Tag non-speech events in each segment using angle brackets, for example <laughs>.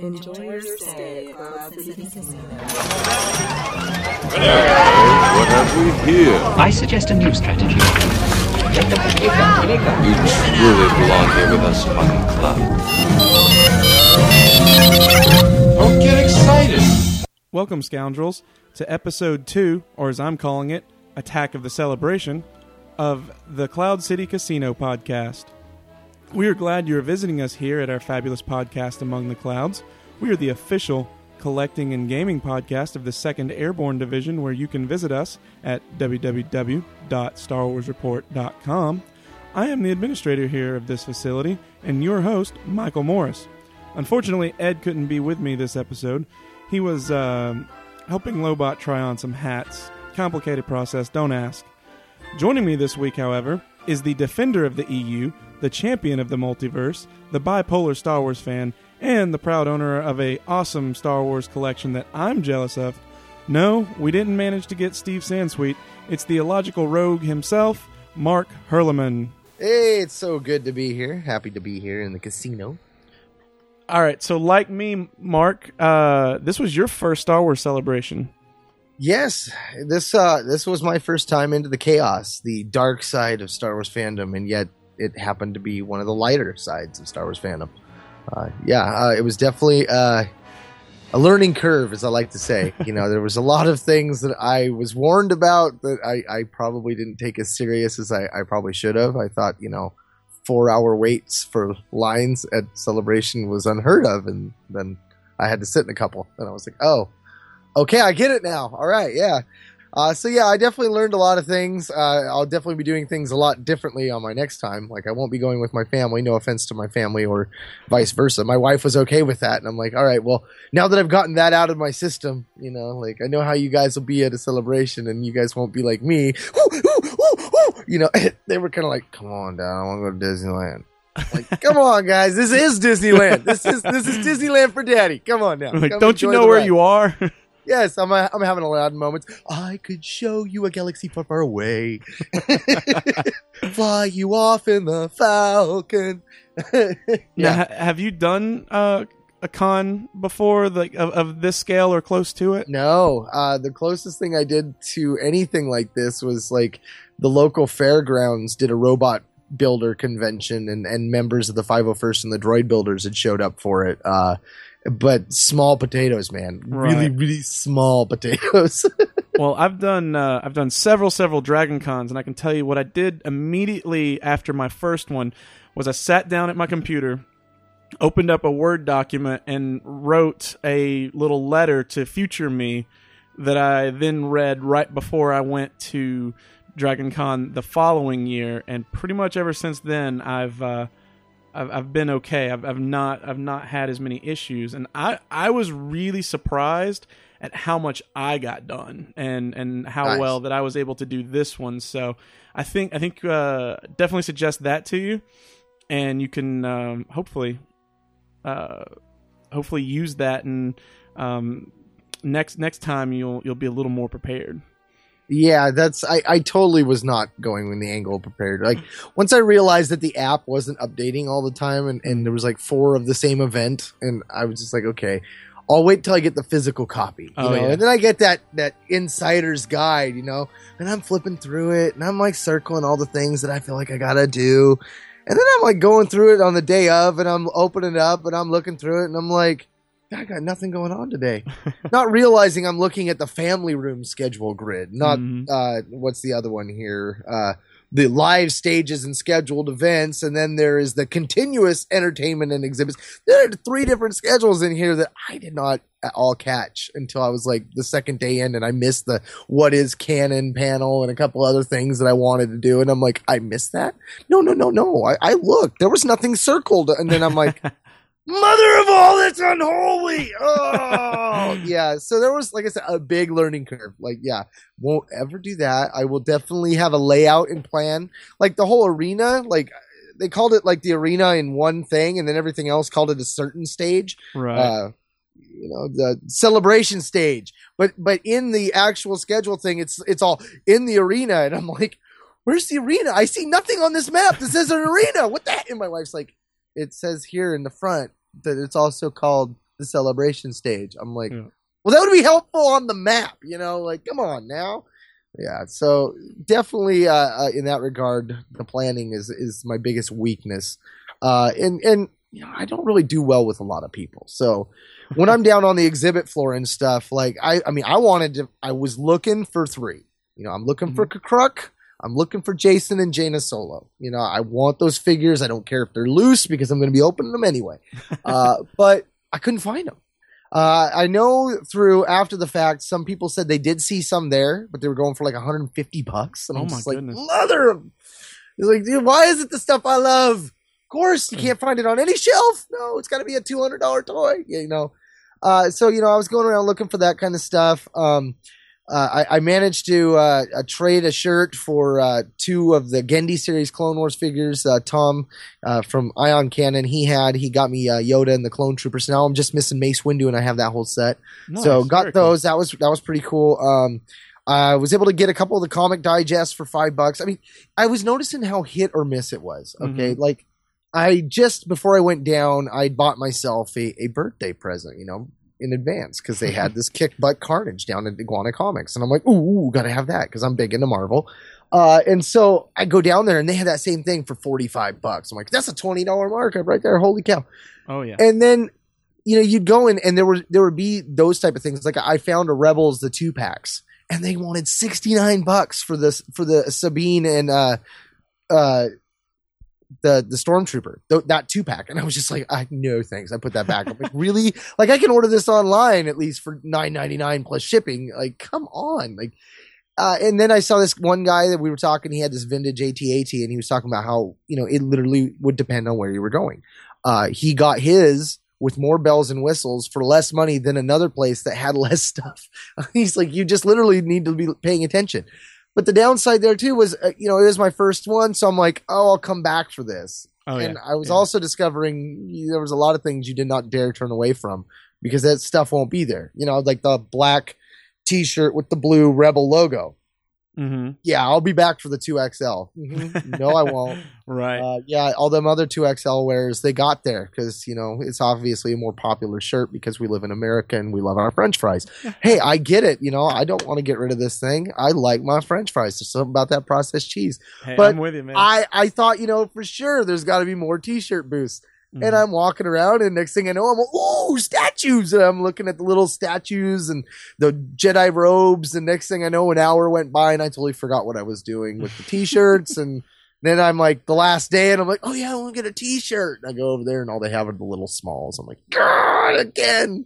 Enjoy your stay at Cloud City Casino. What have we here? I suggest a new strategy. You truly belong here with us, Fun Club. Don't get excited! Welcome, scoundrels, to episode two, or as I'm calling it, Attack of the Celebration, of the Cloud City Casino podcast. We are glad you are visiting us here at our fabulous podcast, Among the Clouds. We are the official collecting and gaming podcast of the 2nd Airborne Division, where you can visit us at www.starwarsreport.com. I am the administrator here of this facility and your host, Michael Morris. Unfortunately, Ed couldn't be with me this episode. He was um helping Lobot try on some hats. Complicated process, don't ask. Joining me this week, however, is the defender of the EU, the champion of the multiverse, the bipolar Star Wars fan, and the proud owner of a awesome Star Wars collection that I'm jealous of. No, we didn't manage to get Steve Sansweet. It's the illogical rogue himself, Mark Hurleman. Hey, it's so good to be here. Happy to be here in the casino. All right, so like me, Mark, uh, this was your first Star Wars celebration. Yes, this uh this was my first time into the chaos, the dark side of Star Wars fandom, and yet it happened to be one of the lighter sides of Star Wars fandom. Uh, yeah, uh, it was definitely uh, a learning curve, as I like to say. You know, <laughs> there was a lot of things that I was warned about that I, I probably didn't take as serious as I, I probably should have. I thought, you know, four hour waits for lines at Celebration was unheard of, and then I had to sit in a couple, and I was like, oh, okay, I get it now. All right, yeah. Uh, so yeah, I definitely learned a lot of things. Uh, I'll definitely be doing things a lot differently on my next time. Like I won't be going with my family. No offense to my family or vice versa. My wife was okay with that, and I'm like, all right, well, now that I've gotten that out of my system, you know, like I know how you guys will be at a celebration, and you guys won't be like me. Ooh, ooh, ooh, ooh. You know, <laughs> they were kind of like, come on, Dad, I want to go to Disneyland. Like, <laughs> come on, guys, this is Disneyland. This is this is Disneyland for Daddy. Come on now. Like, Come don't you know where ride." you are? <laughs> Yes, I'm, I'm having a lot of moments. I could show you a galaxy far, far away. <laughs> Fly you off in the Falcon. Now, yeah. ha- have you done uh, a con before, like of, of this scale or close to it? No, uh, the closest thing I did to anything like this was like the local fairgrounds did a robot builder convention and, and members of the 501st and the droid builders had showed up for it. Uh, but small potatoes, man. Really, really small potatoes. <laughs> well, I've done uh, I've done several several Dragon Cons, and I can tell you what I did immediately after my first one was I sat down at my computer, opened up a Word document, and wrote a little letter to future me that I then read right before I went to Dragon Con the following year, and pretty much ever since then I've. Uh, I've, I've been okay. I've, I've not I've not had as many issues, and I I was really surprised at how much I got done and and how Nice. well that I was able to do this one. So I think I think uh, definitely suggest that to you, and you can um, hopefully uh, hopefully use that and um, next next time you'll you'll be a little more prepared. Yeah, that's I, I totally was not going with the angle prepared. Like once I realized that the app wasn't updating all the time and, and there was like four of the same event and I was just like, okay, I'll wait till I get the physical copy. You Oh, know? yeah. And then I get that that insider's guide, you know, and I'm flipping through it and I'm like circling all the things that I feel like I gotta do. And then I'm like going through it on the day of and I'm opening it up and I'm looking through it and I'm like, I got nothing going on today. <laughs> not realizing I'm looking at the family room schedule grid, not Mhm. uh, what's the other one here? Uh, the live stages and scheduled events, and then there is the continuous entertainment and exhibits. There are three different schedules in here that I did not at all catch until I was like the second day in, and I missed the what is canon panel and a couple other things that I wanted to do, and I'm like, I missed that. No, no, no, no. I, I looked. There was nothing circled, and then I'm like. <laughs> Mother of all that's unholy! Oh, <laughs> yeah. So there was, like I said, a big learning curve. Like, yeah, won't ever do that. I will definitely have a layout and plan. Like the whole arena, like they called it like the arena in one thing, and then everything else called it a certain stage. Right. Uh, you know, the celebration stage. But but in the actual schedule thing, it's it's all in the arena, and I'm like, where's the arena? I see nothing on this map that says an arena. What the? heck? And my wife's like, it says here in the front that it's also called the celebration stage. I'm like, Yeah. well, that would be helpful on the map, you know? Like, come on now. Yeah, so definitely uh, uh, in that regard, the planning is is my biggest weakness, uh, and and you know I don't really do well with a lot of people. So <laughs> when I'm down on the exhibit floor and stuff, like I I mean I wanted to I was looking for three. You know, I'm looking for Kruk. I'm looking for Jacen and Jaina Solo. You know, I want those figures. I don't care if they're loose because I'm going to be opening them anyway. <laughs> Uh, but I couldn't find them. Uh, I know through after the fact, some people said they did see some there, but they were going for like 150 bucks. And Oh I'm my just like, goodness. mother of. He's like, dude, why is it the stuff I love? Of course, you can't find it on any shelf. No, it's got to be a $200 toy. Yeah, you know. Uh, so you know, I was going around looking for that kind of stuff. Um, I, I managed to uh, uh, trade a shirt for uh, two of the Genndy series Clone Wars figures. Uh, Tom uh, from Ion Cannon, he had he got me uh, Yoda and the Clone Troopers. Now I'm just missing Mace Windu, and I have that whole set. so got very cool. those. That was that was pretty cool. Um, I was able to get a couple of the comic digests for five bucks. I mean, I was noticing how hit or miss it was. Okay, Mm-hmm. like I just before I went down, I bought myself a, a birthday present. You know, in advance because they had this kick butt carnage down at Iguana Comics, and I'm like, ooh, ooh gotta have that because I'm big into Marvel. Uh, and so I go down there and they had that same thing for 45 bucks. I'm like, that's a $20 markup right there. Holy cow. Oh yeah. And then, you know, you'd go in and there were, there would be those type of things. Like I found a Rebels, the two packs and they wanted 69 bucks for this, for the Sabine and, uh, uh, the the stormtrooper th- that two pack and i was just like i no thanks i put that back i'm like really <laughs> like i can order this online at least for 9.99 plus shipping like come on like uh, and then I saw this one guy that we were talking. He had this vintage AT-AT, and he was talking about how you know it literally would depend on where you were going. Uh, he got his with more bells and whistles for less money than another place that had <laughs> less stuff. <laughs> He's like, you just literally need to be paying attention. But the downside there too was, uh, you know, it was my first one, so I'm like, oh, I'll come back for this. Oh and yeah. I was Yeah. also discovering there was a lot of things you did not dare turn away from because that stuff won't be there. You know, like the black T-shirt with the blue Rebel logo. Mhm. Yeah, I'll be back for the two XL. no, I won't. <laughs> Right. Uh, yeah, all them other two XL wears they got there because you know it's obviously a more popular shirt because we live in America and we love our French fries. <laughs> hey, I get it. You know, I don't want to get rid of this thing. I like my French fries. There's something about that processed cheese. hey, but I'm with you, man. I I thought you know for sure there's got to be more T-shirt boosts. Mhm. And I'm walking around, and next thing I know, I'm oh statues, and I'm looking at the little statues and the Jedi robes. And next thing I know, an hour went by, and I totally forgot what I was doing with the T-shirts. and <laughs> then I'm like the last day, and I'm like, oh yeah, I want to get a T-shirt. And I go over there, and all they have are the little smalls. I'm like, God, again,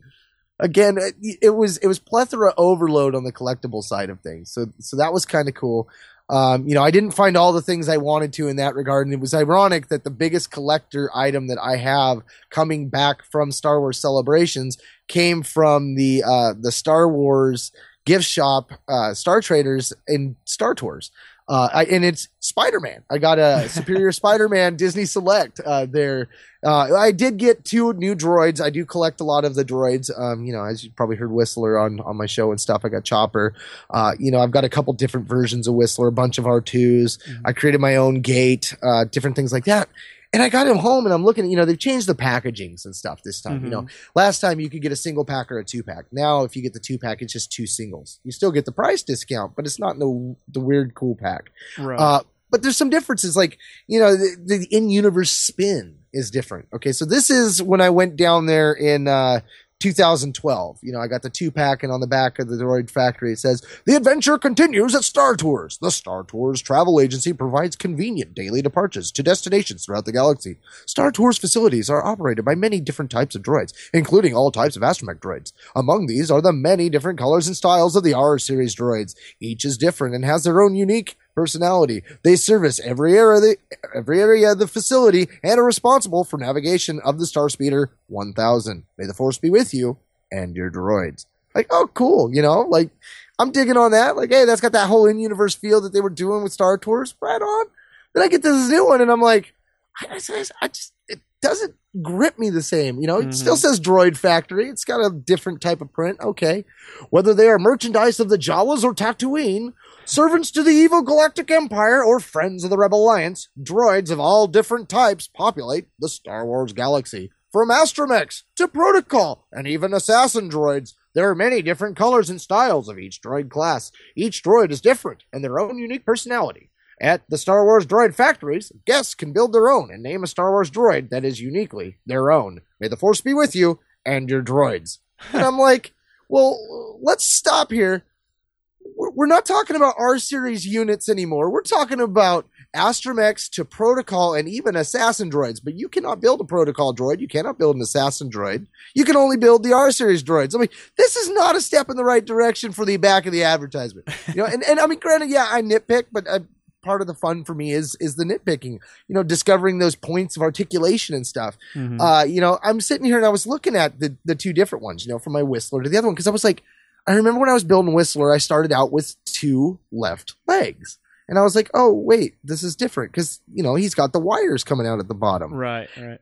again. It was it was plethora overload on the collectible side of things. So so that was kind of cool. Um, you know, I didn't find all the things I wanted to in that regard, and it was ironic that the biggest collector item that I have coming back from Star Wars Celebrations came from the uh, the Star Wars gift shop, uh, Star Traders in Star Tours. Uh, I, and it's Spider Man. I got a <laughs> Superior Spider Man Disney Select uh, there. Uh, I did get two new droids. I do collect a lot of the droids. Um, you know, as you probably heard Whistler on, on my show and stuff. I got Chopper. Uh, you know, I've got a couple different versions of Whistler, a bunch of R2s. I created my own gate, uh, different things like that. And I got him home and I'm looking, you know, they've changed the packagings and stuff this time. You know, last time you could get a single pack or a two pack. Now, if you get the two pack, it's just two singles. You still get the price discount, but it's not the, the weird cool pack. right. Uh, but there's some differences, like you know, the, the in-universe spin is different. Okay, so this is when I went down there in uh, 2012. You know, I got the two pack, and on the back of the Droid Factory it says the adventure continues at Star Tours. The Star Tours travel agency provides convenient daily departures to destinations throughout the galaxy. Star Tours facilities are operated by many different types of droids, including all types of astromech droids. Among these are the many different colors and styles of the R series droids. Each is different and has their own unique personality. They service every area, of the, every area of the facility and are responsible for navigation of the Star Speeder 1000. May the Force be with you and your droids. Like, oh, cool. You know, like I'm digging on that. Like, hey, that's got that whole in-universe feel that they were doing with Star Tours. Right on. Then I get this new one, and I'm like, I, I, I just it doesn't grip me the same. You know, it Mhm. still says Droid Factory. It's got a different type of print. Okay, whether they are merchandise of the Jawas or Tatooine, servants to the evil Galactic Empire, or friends of the Rebel Alliance, droids of all different types populate the Star Wars galaxy. From Astromechs to Protocol and even Assassin droids, there are many different colors and styles of each droid class. Each droid is different and their own unique personality. At the Star Wars Droid Factories, guests can build their own and name a Star Wars droid that is uniquely their own. May the Force be with you and your droids. and I'm like, well, let's stop here. We're not talking about R series units anymore. We're talking about Astromechs to Protocol and even Assassin droids. But you cannot build a Protocol droid. You cannot build an Assassin droid. You can only build the R series droids. I mean, this is not a step in the right direction for the back of the advertisement. You know, and, and I mean, granted, yeah, I nitpick, but uh, part of the fun for me is is the nitpicking. You know, discovering those points of articulation and stuff. Mhm. Uh, you know, I'm sitting here and I was looking at the the two different ones. You know, from my Whistler to the other one because I was like, I remember when I was building Whistler, I started out with two left legs. And I was like, oh, wait, this is different because, you know, he's got the wires coming out at the bottom. right, right.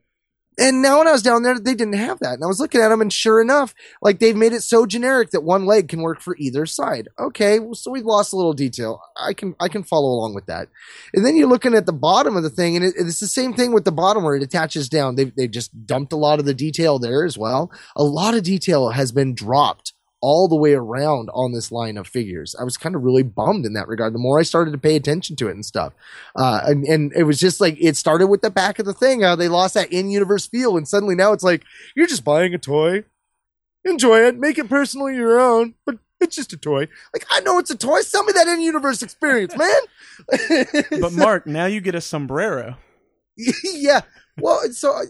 And now when I was down there, they didn't have that. And I was looking at them, and sure enough, like they've made it so generic that one leg can work for either side. Okay, well, so we've lost a little detail. I can I can follow along with that. And then you're looking at the bottom of the thing, and it, it's the same thing with the bottom where it attaches down. They they just dumped a lot of the detail there as well. A lot of detail has been dropped all the way around on this line of figures. I was kind of really bummed in that regard. The more I started to pay attention to it and stuff, uh, and and it was just like it started with the back of the thing. How they lost that in-universe feel, and suddenly now it's like you're just buying a toy, enjoy it, make it personally your own, but. It's just a toy. Like I know it's a toy. Sell me that in-universe experience, man. <laughs> But Mark, now you get a sombrero. <laughs> yeah. Well, so I,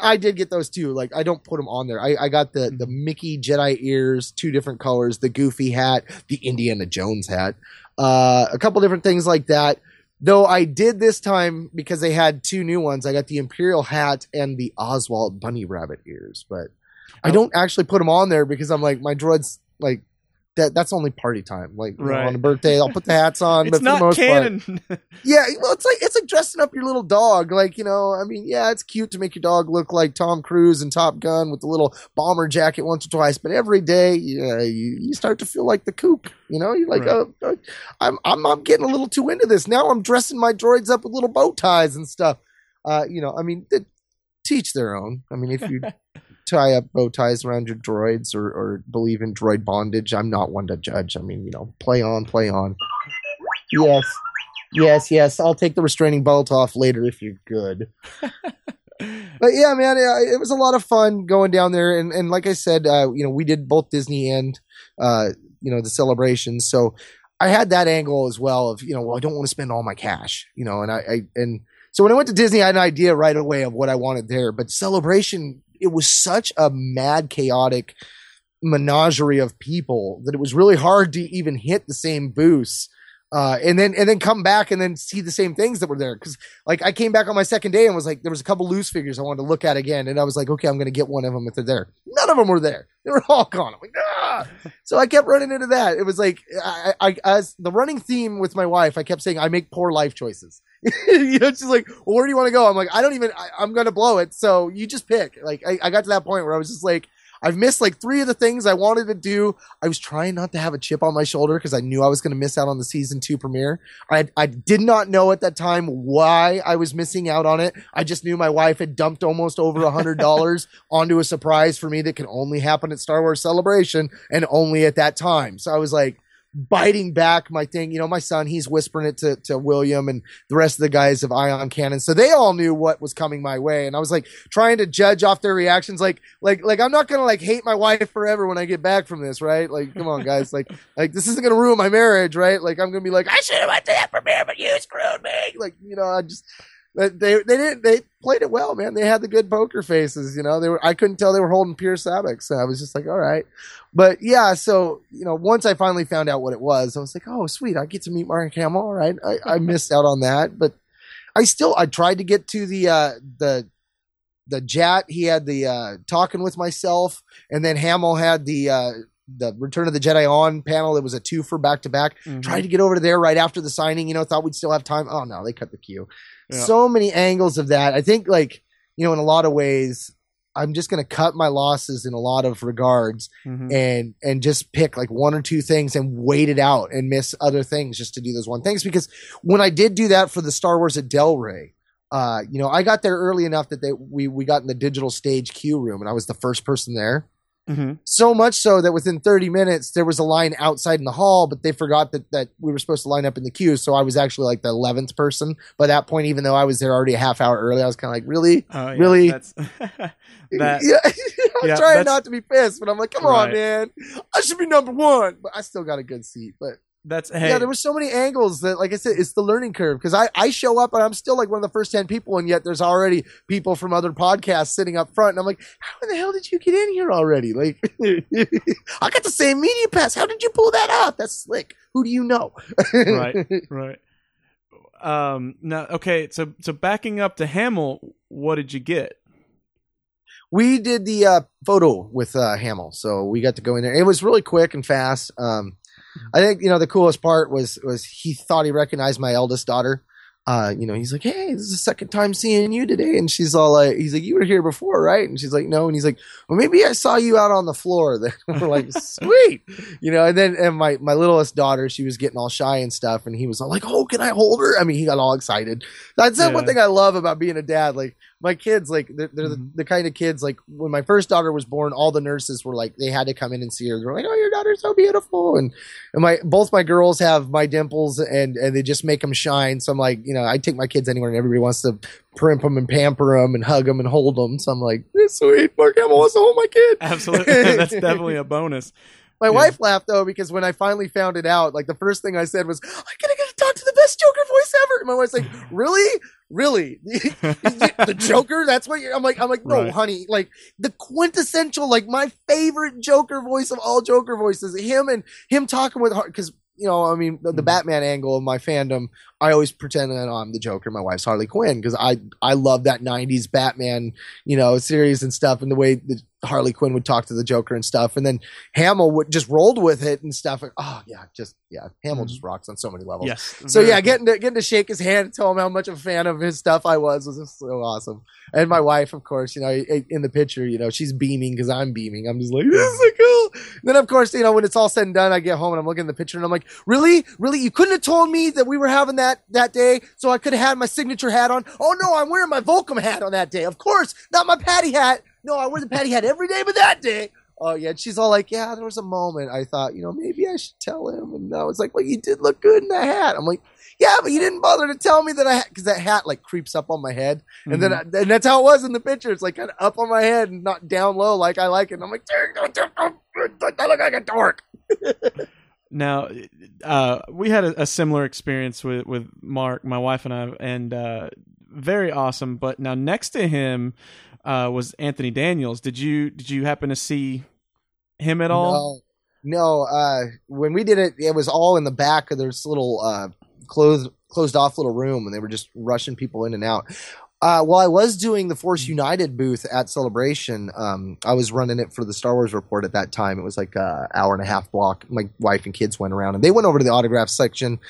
I did get those too. Like I don't put them on there. I, I got the the Mickey Jedi ears, two different colors, the Goofy hat, the Indiana Jones hat, uh, a couple different things like that. Though I did this time because they had two new ones. I got the Imperial hat and the Oswald Bunny Rabbit ears, but I don't actually put them on there because I'm like my droids like that. That's only party time. Like you know, on a birthday, I'll put the hats on. <laughs> It's but for the not most part, canon. <laughs> yeah, well, it's like it's like dressing up your little dog. Like you know, I mean, yeah, it's cute to make your dog look like Tom Cruise in Top Gun with the little bomber jacket once or twice, but every day, yeah, you, you start to feel like the kook. You know, you're like, Right. oh, oh, I'm I'm I'm getting a little too into this now. I'm dressing my droids up with little bow ties and stuff. Uh, you know, I mean, th- teach their own. I mean, if you <laughs> tie up bow ties around your droids or, or believe in droid bondage, I'm not one to judge. I mean, you know, play on, play on. Yes. Yes, yes. I'll take the restraining belt off later if you're good. <laughs> But yeah, man, it, it was a lot of fun going down there, and, and like I said, uh, you know, we did both Disney and uh, you know the celebrations, so I had that angle as well of you know, well, I don't want to spend all my cash, you know, and I, I and so when I went to Disney, I had an idea right away of what I wanted there, but celebration, it was such a mad, chaotic menagerie of people that it was really hard to even hit the same booths. Uh, and then and then come back and then see the same things that were there. Because like I came back on my second day and was like there was a couple loose figures I wanted to look at again and I was like okay I'm gonna get one of them if they're there. None of them were there. They were all gone. I'm like ah! <laughs> So I kept running into that. It was like I, I as the running theme with my wife I kept saying I make poor life choices <laughs> you know she's like well where do you want to go I'm like I don't even I, I'm gonna blow it so you just pick like I, I got to that point where I was just like I've missed like three of the things I wanted to do. I was trying not to have a chip on my shoulder because I knew I was going to miss out on the season two premiere. I, I did not know at that time why I was missing out on it. I just knew my wife had dumped almost over a hundred dollars <laughs> onto a surprise for me that can only happen at Star Wars Celebration and only at that time. So I was like biting back my thing. You know, my son, he's whispering it to, to William and the rest of the guys of Ion Cannon. So they all knew what was coming my way. And I was like trying to judge off their reactions. Like, like, like I'm not going to like hate my wife forever when I get back from this, right? Like, come on guys. Like, <laughs> like this isn't going to ruin my marriage, right? Like I'm going to be like, I should have went to that premiere, but you screwed me. Like, you know, I just, they they didn't they played it well, man. They had the good poker faces, you know. They were I couldn't tell they were holding pure Sabacc, so I was just like, all right. But yeah, so you know, once I finally found out what it was, I was like, oh sweet, I get to meet Mark Hamill. All right, I, I <laughs> missed out on that, but I still I tried to get to the uh the the Jat. He had the uh talking with myself, and then Hamill had the uh the Return of the Jedi on panel. It was a two for back to back. Mhm. Tried to get over to there right after the signing. You know, thought we'd still have time. Oh no, they cut the queue. Yeah. So many angles of that. I think like you know, in a lot of ways, I'm just going to cut my losses in a lot of regards Mhm. and and just pick like one or two things and wait it out and miss other things just to do those one things because when I did do that for the Star Wars at Del Rey, uh, you know, I got there early enough that they we we got in the digital stage queue room, and I was the first person there. Hmm So much so that within 30 minutes there was a line outside in the hall, but they forgot that that we were supposed to line up in the queue. So I was actually like the 11th person by that point. Even though I was there already a half hour early, I was kind of like, really, Oh, yeah, Really? That's, <laughs> that <laughs> yeah. <laughs> I'm yeah, trying not to be pissed, but I'm like, come on, man, I should be number one, but I still got a good seat. But that's hey. yeah, there were so many angles that, like I said, it's the learning curve because I, I show up and I'm still like one of the first 10 people, and yet there's already people from other podcasts sitting up front. And I'm like, how in the hell did you get in here already? Like, <laughs> I got the same media pass. How did you pull that off? That's slick. Who do you know? <laughs> right, right. Um. Now, okay. So, so backing up to Hamill, what did you get? we did the uh, photo with uh, Hamill, so we got to go in there. It was really quick and fast. Um, I think you know the coolest part was was he thought he recognized my eldest daughter. Uh, you know, he's like, "Hey, this is the second time seeing you today," and she's all like, "He's like, you were here before, right?" And she's like, "No," and he's like, "Well, maybe I saw you out on the floor." <laughs> Then we're like, <laughs> "Sweet," you know. And then and my my littlest daughter, she was getting all shy and stuff, and he was all like, "Oh, can I hold her?" I mean, he got all excited. That's the one thing I love about being a dad. Like my kids, like they're, they're Mhm. the, the kind of kids. Like when my first daughter was born, all the nurses were like, they had to come in and see her. They're like, "Oh, your daughter's so beautiful," and and my both my girls have my dimples, and and they just make them shine. So I'm like, you know, I take my kids anywhere, and everybody wants to primp them and pamper them and hug them and hold them. So I'm like, this sweet. Mark Hamill wants to hold my kid. Absolutely, <laughs> that's definitely a bonus. My Yeah. wife laughed though because when I finally found it out, like the first thing I said was, "I'm gonna get to talk to the best Joker voice ever." And my wife's like, "Really, really, <laughs> <laughs> the Joker? That's what you're?" I'm like, "I'm like, no, Right. honey, like the quintessential, like my favorite Joker voice of all Joker voices, him and him talking with because." You know, I mean, the, the Mhm. Batman angle of my fandom, I always pretend that I'm the Joker. My wife's Harley Quinn because I I love that '90s Batman, you know, series and stuff, and the way that Harley Quinn would talk to the Joker and stuff. And then Hamill would just rolled with it and stuff. Like, oh yeah, just yeah, Hamill Mhm. just rocks on so many levels. Yes. So yeah, getting to getting to shake his hand and tell him how much of a fan of his stuff I was was just so awesome. And my wife, of course, you know, in the picture, you know, she's beaming because I'm beaming. I'm just like, this is so cool. then of course, you know, when it's all said and done, I get home and I'm looking at the picture and I'm like, really, really, you couldn't have told me that we were having that that day, so I could have had my signature hat on. Oh no, I'm wearing my Volcom hat on that day. Of course, not my Patty hat. No, I wear the Patty hat every day, but that day. Oh yeah, and she's all like, yeah, there was a moment I thought, you know, maybe I should tell him, and I was like, well, you did look good in that hat. I'm like, yeah, but you didn't bother to tell me that I because that hat like creeps up on my head, and then mm-hmm. I, and that's how it was in the picture. It's like kind of up on my head and not down low like I like it. And I'm like, I look like a dork. <laughs> Now, uh, we had a, a similar experience with, with Mark, my wife and I, and uh, very awesome. But now next to him uh, was Anthony Daniels. Did you did you happen to see him at all? No, no. Uh, when we did it, it was all in the back of this little uh, closed closed off little room, and they were just rushing people in and out. Uh, while I was doing the Force United booth at Celebration, um, I was running it for the Star Wars Report at that time. It was like an hour and a half block. My wife and kids went around, and they went over to the autograph section,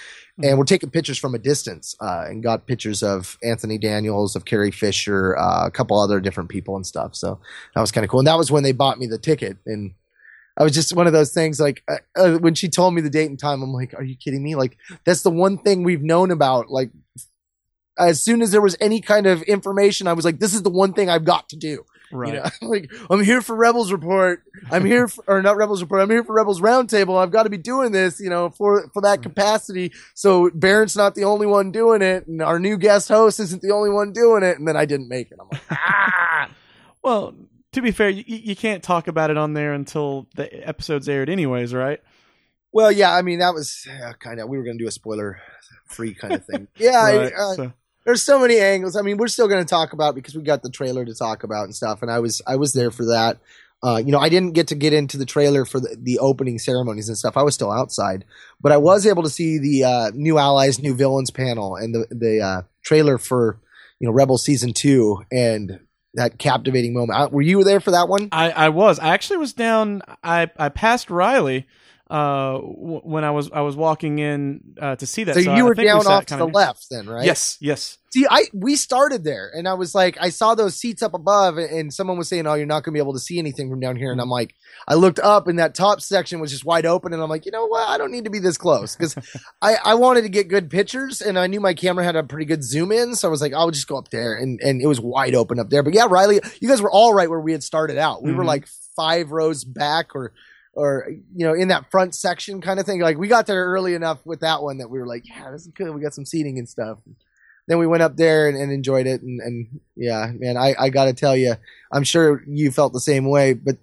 and were taking pictures from a distance, uh, and got pictures of Anthony Daniels, of Carrie Fisher, uh, a couple other different people and stuff. So that was kind of cool. And that was when they bought me the ticket, and I was just one of those things. Like uh, uh, when she told me the date and time, I'm like, "Are you kidding me?" Like that's the one thing we've known about. Like as soon as there was any kind of information, I was like, "This is the one thing I've got to do." right. You know, <laughs> like I'm here for Rebels Report. I'm here for, or not Rebels Report. I'm here for Rebels Roundtable. I've got to be doing this, you know, for for that capacity. So Barrett's not the only one doing it, and our new guest host isn't the only one doing it. And then I didn't make it. I'm like, <laughs> ah. Well, to be fair, you, you can't talk about it on there until the episode's aired, anyways, right? Well, yeah, I mean that was uh, kind of we were going to do a spoiler free kind of thing. Yeah, I- <laughs> uh, so, there's so many angles. I mean, we're still going to talk about because we got the trailer to talk about and stuff. And I was I was there for that. Uh, you know, I didn't get to get into the trailer for the, the opening ceremonies and stuff. I was still outside, but I was able to see the uh, new allies, new villains panel and the the uh, trailer for you know Rebel season two and that captivating moment. Uh, Were you there for that one? I, I was. I actually was down. I, I passed Riley uh, w- when I was I was walking in uh, to see that. So, you were we down sat off to the left then, right? Yes, yes. See, I we started there, and I was like, I saw those seats up above, and someone was saying, "Oh, you're not going to be able to see anything from down here." And I'm like, I looked up, and that top section was just wide open, and I'm like, you know what? I don't need to be this close because <laughs> I I wanted to get good pictures, and I knew my camera had a pretty good zoom in, so I was like, I'll just go up there, and and it was wide open up there. But yeah, Riley, you guys were all right where we had started out. We were Mhm. like five rows back, or or you know in that front section kind of thing. Like we got there early enough with that one that we were like, yeah, this is good. We got some seating and stuff. Then we went up there and, and enjoyed it. And, and yeah man i, I gotta tell you i'm sure you felt the same way but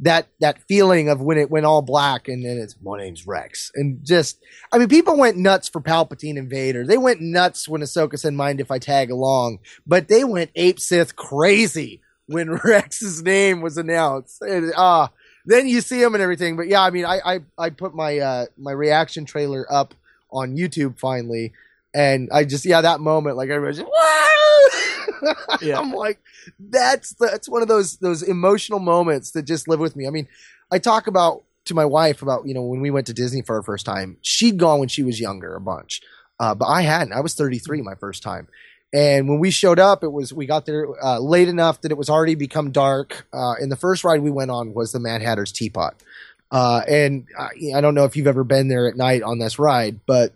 that that feeling of when it went all black and then it's my name's rex. And just i mean people went nuts for palpatine and vader. They went nuts when ahsoka said mind if i tag along? But they went ape sith crazy when <laughs> rex's name was announced. And ah then you see him and everything but yeah i mean i i, I put my uh my reaction trailer up on youtube finally and I just yeah that moment like everybody's just, "Wow!" <laughs> Yeah. I'm like that's that's one of those those emotional moments that just live with me. I mean, I talk about to my wife about you know when we went to Disney for our first time. She'd gone when she was younger a bunch, uh, but I hadn't. I was 33 my first time. And when we showed up, it was we got there uh, late enough that it was already become dark. Uh, and the first ride we went on was the Mad Hatter's Teapot. Uh, and I, I don't know if you've ever been there at night on this ride, but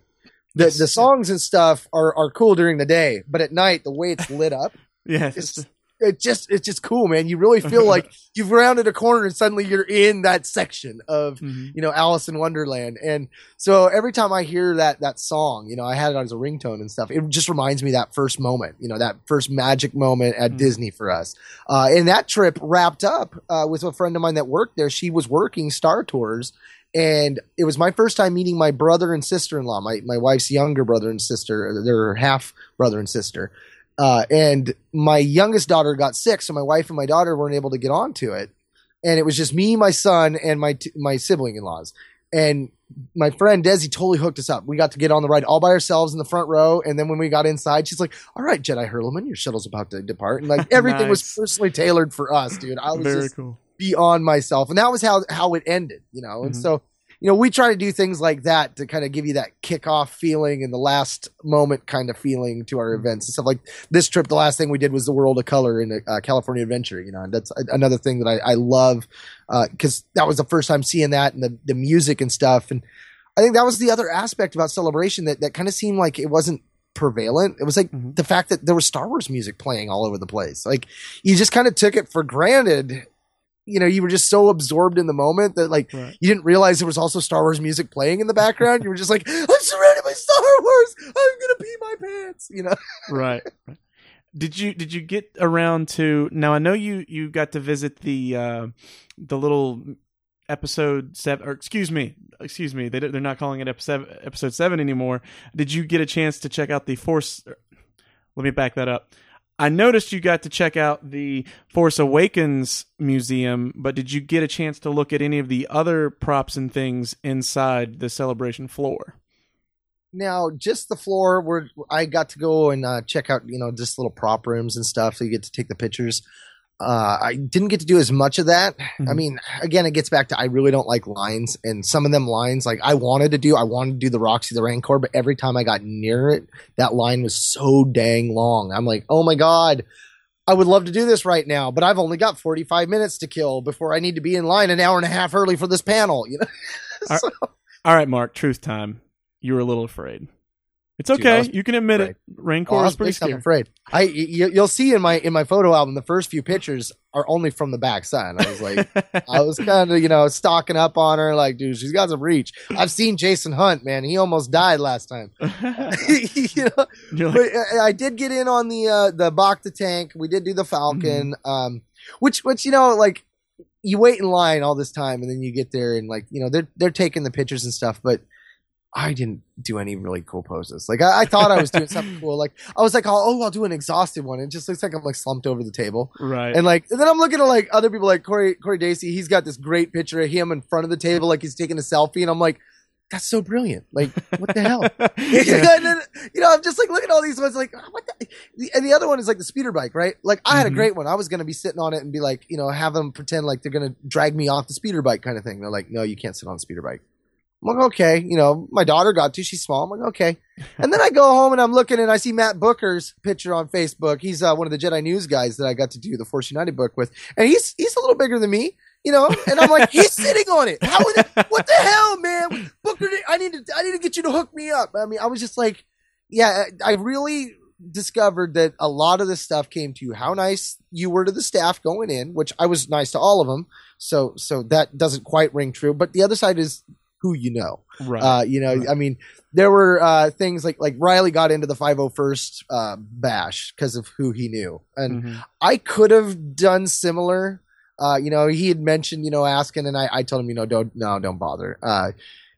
the Yes. the songs and stuff are are cool during the day, but at night the way it's lit up, <laughs> Yes. it's it just it's just cool, man. You really feel like <laughs> you've rounded a corner and suddenly you're in that section of Mhm. you know Alice in Wonderland. And so every time I hear that that song, you know, I had it as a ringtone and stuff. It just reminds me of that first moment, you know, that first magic moment at Mm. Disney for us. Uh, and that trip wrapped up uh, with a friend of mine that worked there. She was working Star Tours. And it was my first time meeting my brother and sister in law, my, my wife's younger brother and sister. They're half brother and sister. Uh, and my youngest daughter got sick, so my wife and my daughter weren't able to get onto it. And it was just me, my son, and my t- my sibling in laws. And my friend Desi totally hooked us up. We got to get on the ride all by ourselves in the front row. And then when we got inside, she's like, "All right, Jedi Hurlman, your shuttle's about to depart." And like <laughs> everything was personally tailored for us, dude. I was Very just cool. beyond myself, and that was how how it ended, you know. And Mhm. so, you know, we try to do things like that to kind of give you that kickoff feeling and the last moment kind of feeling to our Mhm. events and stuff. Like this trip, the last thing we did was the World of Color in uh, California Adventure. You know, and that's another thing that I, I love because that was the first time seeing that and the the music and stuff. And I think that was the other aspect about Celebration that that kind of seemed like it wasn't prevalent. It was like Mhm. the fact that there was Star Wars music playing all over the place. Like you just kind of took it for granted. You know, you were just so absorbed in the moment that like Right. you didn't realize there was also Star Wars music playing in the background. you were just like, I'm surrounded by Star Wars. I'm gonna pee my pants. You know. <laughs> right. Did you did you get around to now? I know you you got to visit the uh, the little episode seven, or excuse me, excuse me. they, they're not calling it episode episode seven anymore. Did you get a chance to check out the Force? Let me back that up. I noticed you got to check out the Force Awakens museum, but did you get a chance to look at any of the other props and things inside the celebration floor? Now, just the floor where I got to go and uh, check out, you know, just little prop rooms and stuff. So you get to take the pictures. Uh, I didn't get to do as much of that. I Mhm. mean, again, it gets back to I really don't like lines, and some of them lines, like I wanted to do, I wanted to do the Roxy the Rancor, but every time I got near it, that line was so dang long. I'm like, oh my god, I would love to do this right now, but I've only got 45 minutes to kill before I need to be in line an hour and a half early for this panel. You know, <laughs> So- All right, Mark. Truth time. You were a little afraid. It's Dude, okay. was you can admit afraid. it. Rancor I is pretty big I'm afraid. I you, you'll see in my in my photo album the first few pictures are only from the back side. I was like, <laughs> I was kind of you know stocking up on her, like, dude, she's got some reach. I've seen Jason Hunt, man. He almost died last time. <laughs> <laughs> you know, You're but I, did get in on the uh, the Bacta tank. We did do the Falcon, um, which which you know like you wait in line all this time, and then you get there and like you know they're they're taking the pictures and stuff, but. I didn't do any really cool poses. Like I, I thought I was doing something cool. Like I was like, oh, oh, I'll do an exhausted one. It just looks like I'm like slumped over the table. right. And like, and then I'm looking at like other people, like Corey Corey Dacey. He's got this great picture of him in front of the table, like he's taking a selfie, and I'm like, that's so brilliant. Like, what the hell? <laughs> <laughs> Then, you know, I'm just like looking at all these ones, like, what the? And the other one is like the speeder bike, right? Like, I had Mhm. a great one. I was going to be sitting on it and be like, you know, have them pretend like they're going to drag me off the speeder bike kind of thing. They're like, no, you can't sit on the speeder bike. I'm like, okay, you know, my daughter got to. She's small. I'm like, okay. And then I go home and I'm looking and I see Matt Booker's picture on Facebook. He's uh, one of the Jedi News guys that I got to do the Force United book with, and he's he's a little bigger than me, you know. And I'm like, he's sitting on it. How? It, what the hell, man? Booker, I need to I need to get you to hook me up. I mean, I was just like, yeah, I really discovered that a lot of this stuff came to you how nice you were to the staff going in which i was nice to all of them so so that doesn't quite ring true but the other side is who you know Right. uh, you know, I mean, there were uh, things like like Riley got into the 501st uh, bash because of who he knew, and Mhm. I could have done similar. Uh, you know, he had mentioned, you know, asking, and I, I told him, you know, don't no, don't bother. Uh,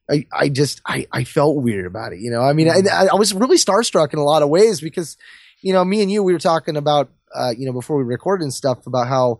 I, I just I, I felt weird about it. You know, I mean, I, I was really starstruck in a lot of ways because, you know, me and you, we were talking about, uh, you know, before we recorded and stuff about how,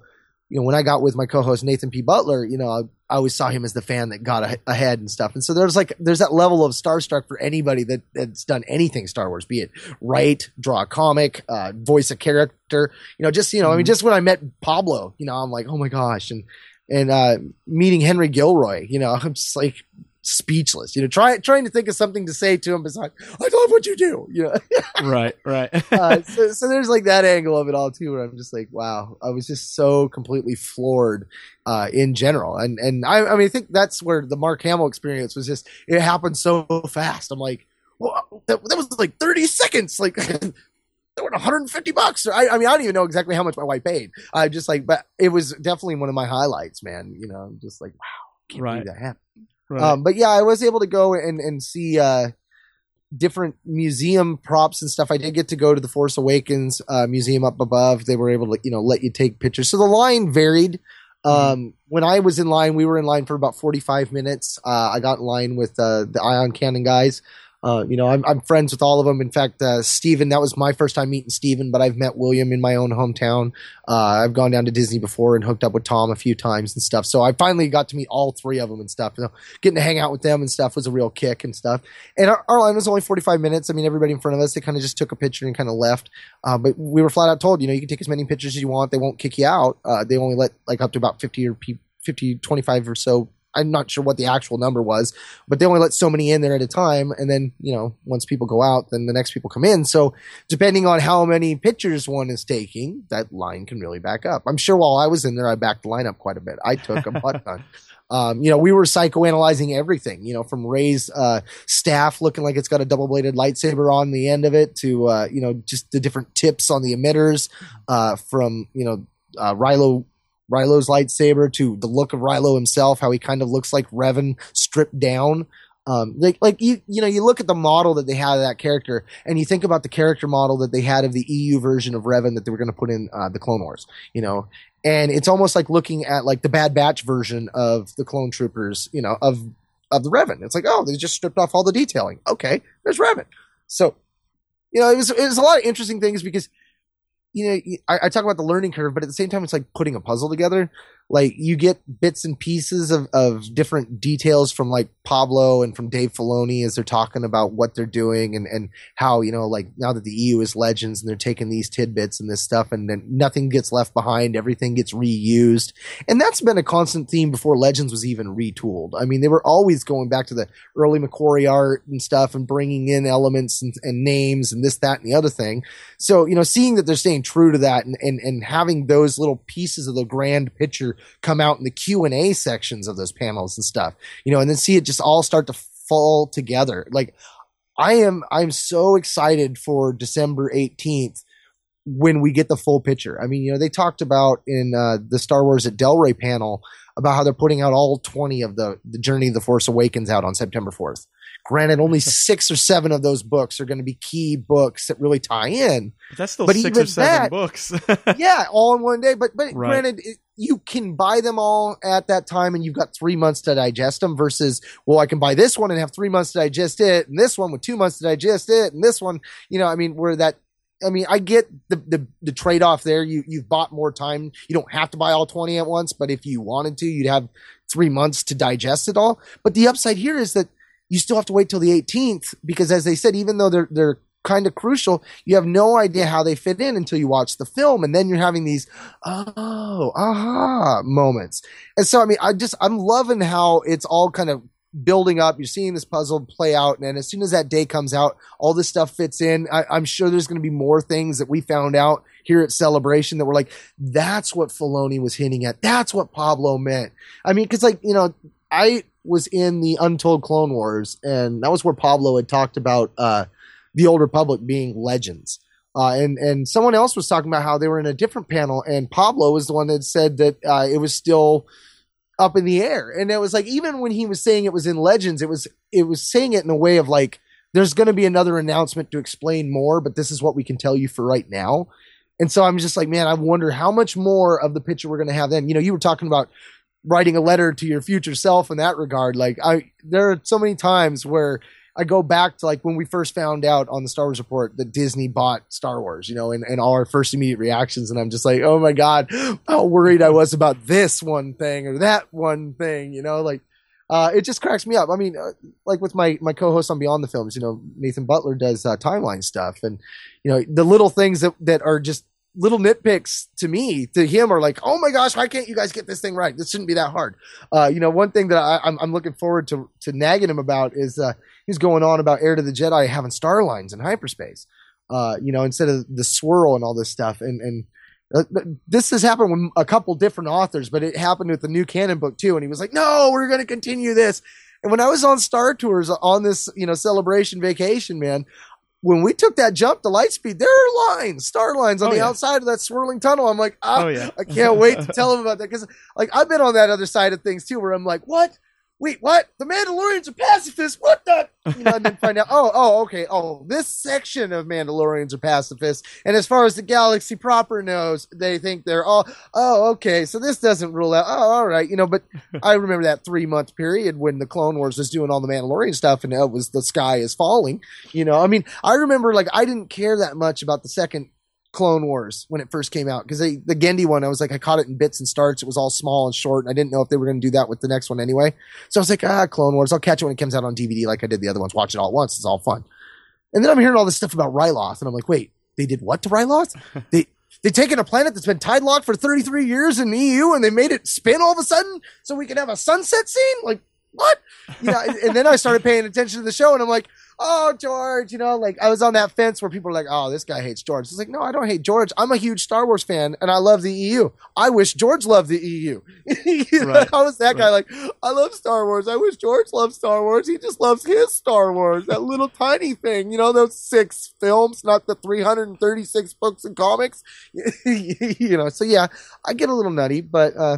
you know, when I got with my co-host Nathan P. Butler, you know, I, I always saw him as the fan that got a, ahead and stuff. And so there's like there's that level of starstruck for anybody that that's done anything Star Wars, be it write, draw a comic, uh, voice a character. You know, just you know, I mean, just when I met Pablo, you know, I'm like, oh my gosh, and and uh, meeting Henry Gilroy, you know, <laughs> I'm just like speechless. You know, try, trying to think of something to say to him besides, I love what you do. You know, <laughs> right. Right. uh, so, so there's like that angle of it all too, where I'm just like, wow, I was just so completely floored uh, in general, and and I, I mean, I think that's where the Mark Hamill experience was just it happened so fast. I'm like, well, that, that was like 30 seconds, like. <laughs> They were 150 bucks. I, I mean, I don't even know exactly how much my wife paid. I just like, but it was definitely one of my highlights, man. You know, I'm just like, wow, can't Right. believe that happened. Right. Um, but yeah, I was able to go and, and see uh, different museum props and stuff. I did get to go to the Force Awakens uh, museum up above. They were able to, you know, let you take pictures. So the line varied. Um, when I was in line, we were in line for about 45 minutes. Uh, I got in line with uh, the Ion Cannon guys. Uh, you know, I'm, I'm friends with all of them. In fact, uh, Steven, that was my first time meeting Steven, but I've met William in my own hometown. Uh, I've gone down to Disney before and hooked up with Tom a few times and stuff. So I finally got to meet all three of them and stuff. You know, getting to hang out with them and stuff was a real kick and stuff. And our, our line was only 45 minutes. I mean, everybody in front of us, they kind of just took a picture and kind of left. Uh, but we were flat out told, you know, you can take as many pictures as you want. They won't kick you out. Uh, they only let like up to about 50 or pe- 50, 25 or so. I'm not sure what the actual number was, but they only let so many in there at a time. And then, you know, once people go out, then the next people come in. So depending on how many pictures one is taking, that line can really back up. I'm sure while I was in there, I backed the line up quite a bit. I took a butt ton. <laughs> Um, you know, we were psychoanalyzing everything, you know, from Rey's uh, staff looking like it's got a double bladed lightsaber on the end of it to, uh, you know, just the different tips on the emitters uh, from, you know, uh, Kylo. Kylo's lightsaber to the look of Kylo himself, how he kind of looks like Revan stripped down. Um, like, like you, you know, you look at the model that they had of that character, and you think about the character model that they had of the EU version of Revan that they were going to put in uh, the Clone Wars. You know, and it's almost like looking at like the Bad Batch version of the Clone Troopers. You know, of of the Revan. It's like, oh, they just stripped off all the detailing. Okay, there's Revan. So, you know, it was it was a lot of interesting things because you know, I, I talk about the learning curve, but at the same time, it's like putting a puzzle together. Like you get bits and pieces of, of different details from like Pablo and from Dave Filoni as they're talking about what they're doing and, and how, you know, like now that the EU is legends and they're taking these tidbits and this stuff and then nothing gets left behind. Everything gets reused. And that's been a constant theme before Legends was even retooled. I mean, they were always going back to the early McQuarrie art and stuff and bringing in elements and, and names and this, that, and the other thing. So, you know, seeing that they're staying true to that and, and, and having those little pieces of the grand picture come out in the Q&A sections of those panels and stuff, you know, and then see it just all start to fall together. Like I am, I'm so excited for December 18th when we get the full picture. I mean, you know, they talked about in uh, the Star Wars at Del Rey panel about how they're putting out all 20 of the, the Journey of the Force Awakens out on September 4th. Granted, only <laughs> six or seven of those books are going to be key books that really tie in. But that's still but six even or seven that- books. <laughs> yeah, all in one day. But but Right. granted, it, you can buy them all at that time, and you've got three months to digest them. Versus, well, I can buy this one and have three months to digest it, and this one with two months to digest it, and this one, you know, I mean, where that. I mean, I get the the, the trade off there. You you've bought more time. You don't have to buy all twenty at once, but if you wanted to, you'd have three months to digest it all. But the upside here is that you still have to wait till the 18th because, as they said, even though they're they're kind of crucial, you have no idea how they fit in until you watch the film, and then you're having these oh aha moments. And so, I mean, I just I'm loving how it's all kind of building up. You're seeing this puzzle play out, and as soon as that day comes out, all this stuff fits in. I, I'm sure there's going to be more things that we found out here at Celebration that were like, that's what Filoni was hinting at. That's what Pablo meant. I mean, because like you know, I was in the Untold Clone Wars, and that was where Pablo had talked about uh, the Old Republic being legends. Uh, and and someone else was talking about how they were in a different panel, and Pablo was the one that said that uh, it was still up in the air. And it was like even when he was saying it was in Legends, it was it was saying it in a way of like there's going to be another announcement to explain more, but this is what we can tell you for right now. And so I'm just like, man, I wonder how much more of the picture we're going to have then. You know, you were talking about writing a letter to your future self in that regard. Like I there are so many times where I go back to like when we first found out on the Star Wars report that Disney bought Star Wars, you know, and, and all our first immediate reactions. And I'm just like, oh my God, how worried I was about this one thing or that one thing, you know, like, uh, it just cracks me up. I mean, uh, like with my, my co-host on Beyond the Films, you know, Nathan Butler does uh, timeline stuff and, you know, the little things that, that are just little nitpicks to me, to him are like, oh my gosh, why can't you guys get this thing right? This shouldn't be that hard. Uh, you know, one thing that I, I'm, I'm looking forward to, to nagging him about is, uh, he's going on about Heir to the Jedi having star lines in hyperspace. Uh, you know, instead of the swirl and all this stuff. And and uh, this has happened with a couple different authors, but it happened with the new canon book too. And he was like, "No, we're going to continue this." And when I was on Star Tours on this, you know, celebration vacation, man, when we took that jump to Lightspeed, there are lines, star lines on Oh, the yeah. outside of that swirling tunnel. I'm like, ah, Oh, yeah. I can't wait to <laughs> tell him about that because, like, I've been on that other side of things too, where I'm like, what? Wait, what? The Mandalorians are pacifists? What the? <laughs> You know, and then find out, oh, oh, okay, oh, this section of Mandalorians are pacifists, and as far as the galaxy proper knows, they think they're all, oh, okay, so this doesn't rule out, oh, all right, you know, but <laughs> I remember that three month period when the Clone Wars was doing all the Mandalorian stuff, and it was the sky is falling. You know, I mean, I remember like I didn't care that much about the second Clone Wars when it first came out because the Genndy one, I was like, I caught it in bits and starts. It was all small and short, and I didn't know if they were going to do that with the next one anyway. So I was like, ah, Clone Wars. I'll catch it when it comes out on DVD, like I did the other ones. Watch it all at once. It's all fun. And then I'm hearing all this stuff about Ryloth, and I'm like, wait, they did what to Ryloth? <laughs> they they taken a planet that's been tide locked for 33 years in the EU, and they made it spin all of a sudden so we can have a sunset scene. Like what? Yeah. and- and then I started paying attention to the show, and I'm like, oh George, you know, like I was on that fence where people are like, oh, this guy hates George. It's like, no, I don't hate George. I'm a huge Star Wars fan, and I love the EU. I wish George loved the EU. <laughs> You know, Right. I was that guy, like, I love Star Wars. I wish George loved Star Wars. He just loves his Star Wars, that little tiny thing. You know, those six films, not the 336 books and comics. <laughs> you know, so yeah, I get a little nutty, but uh,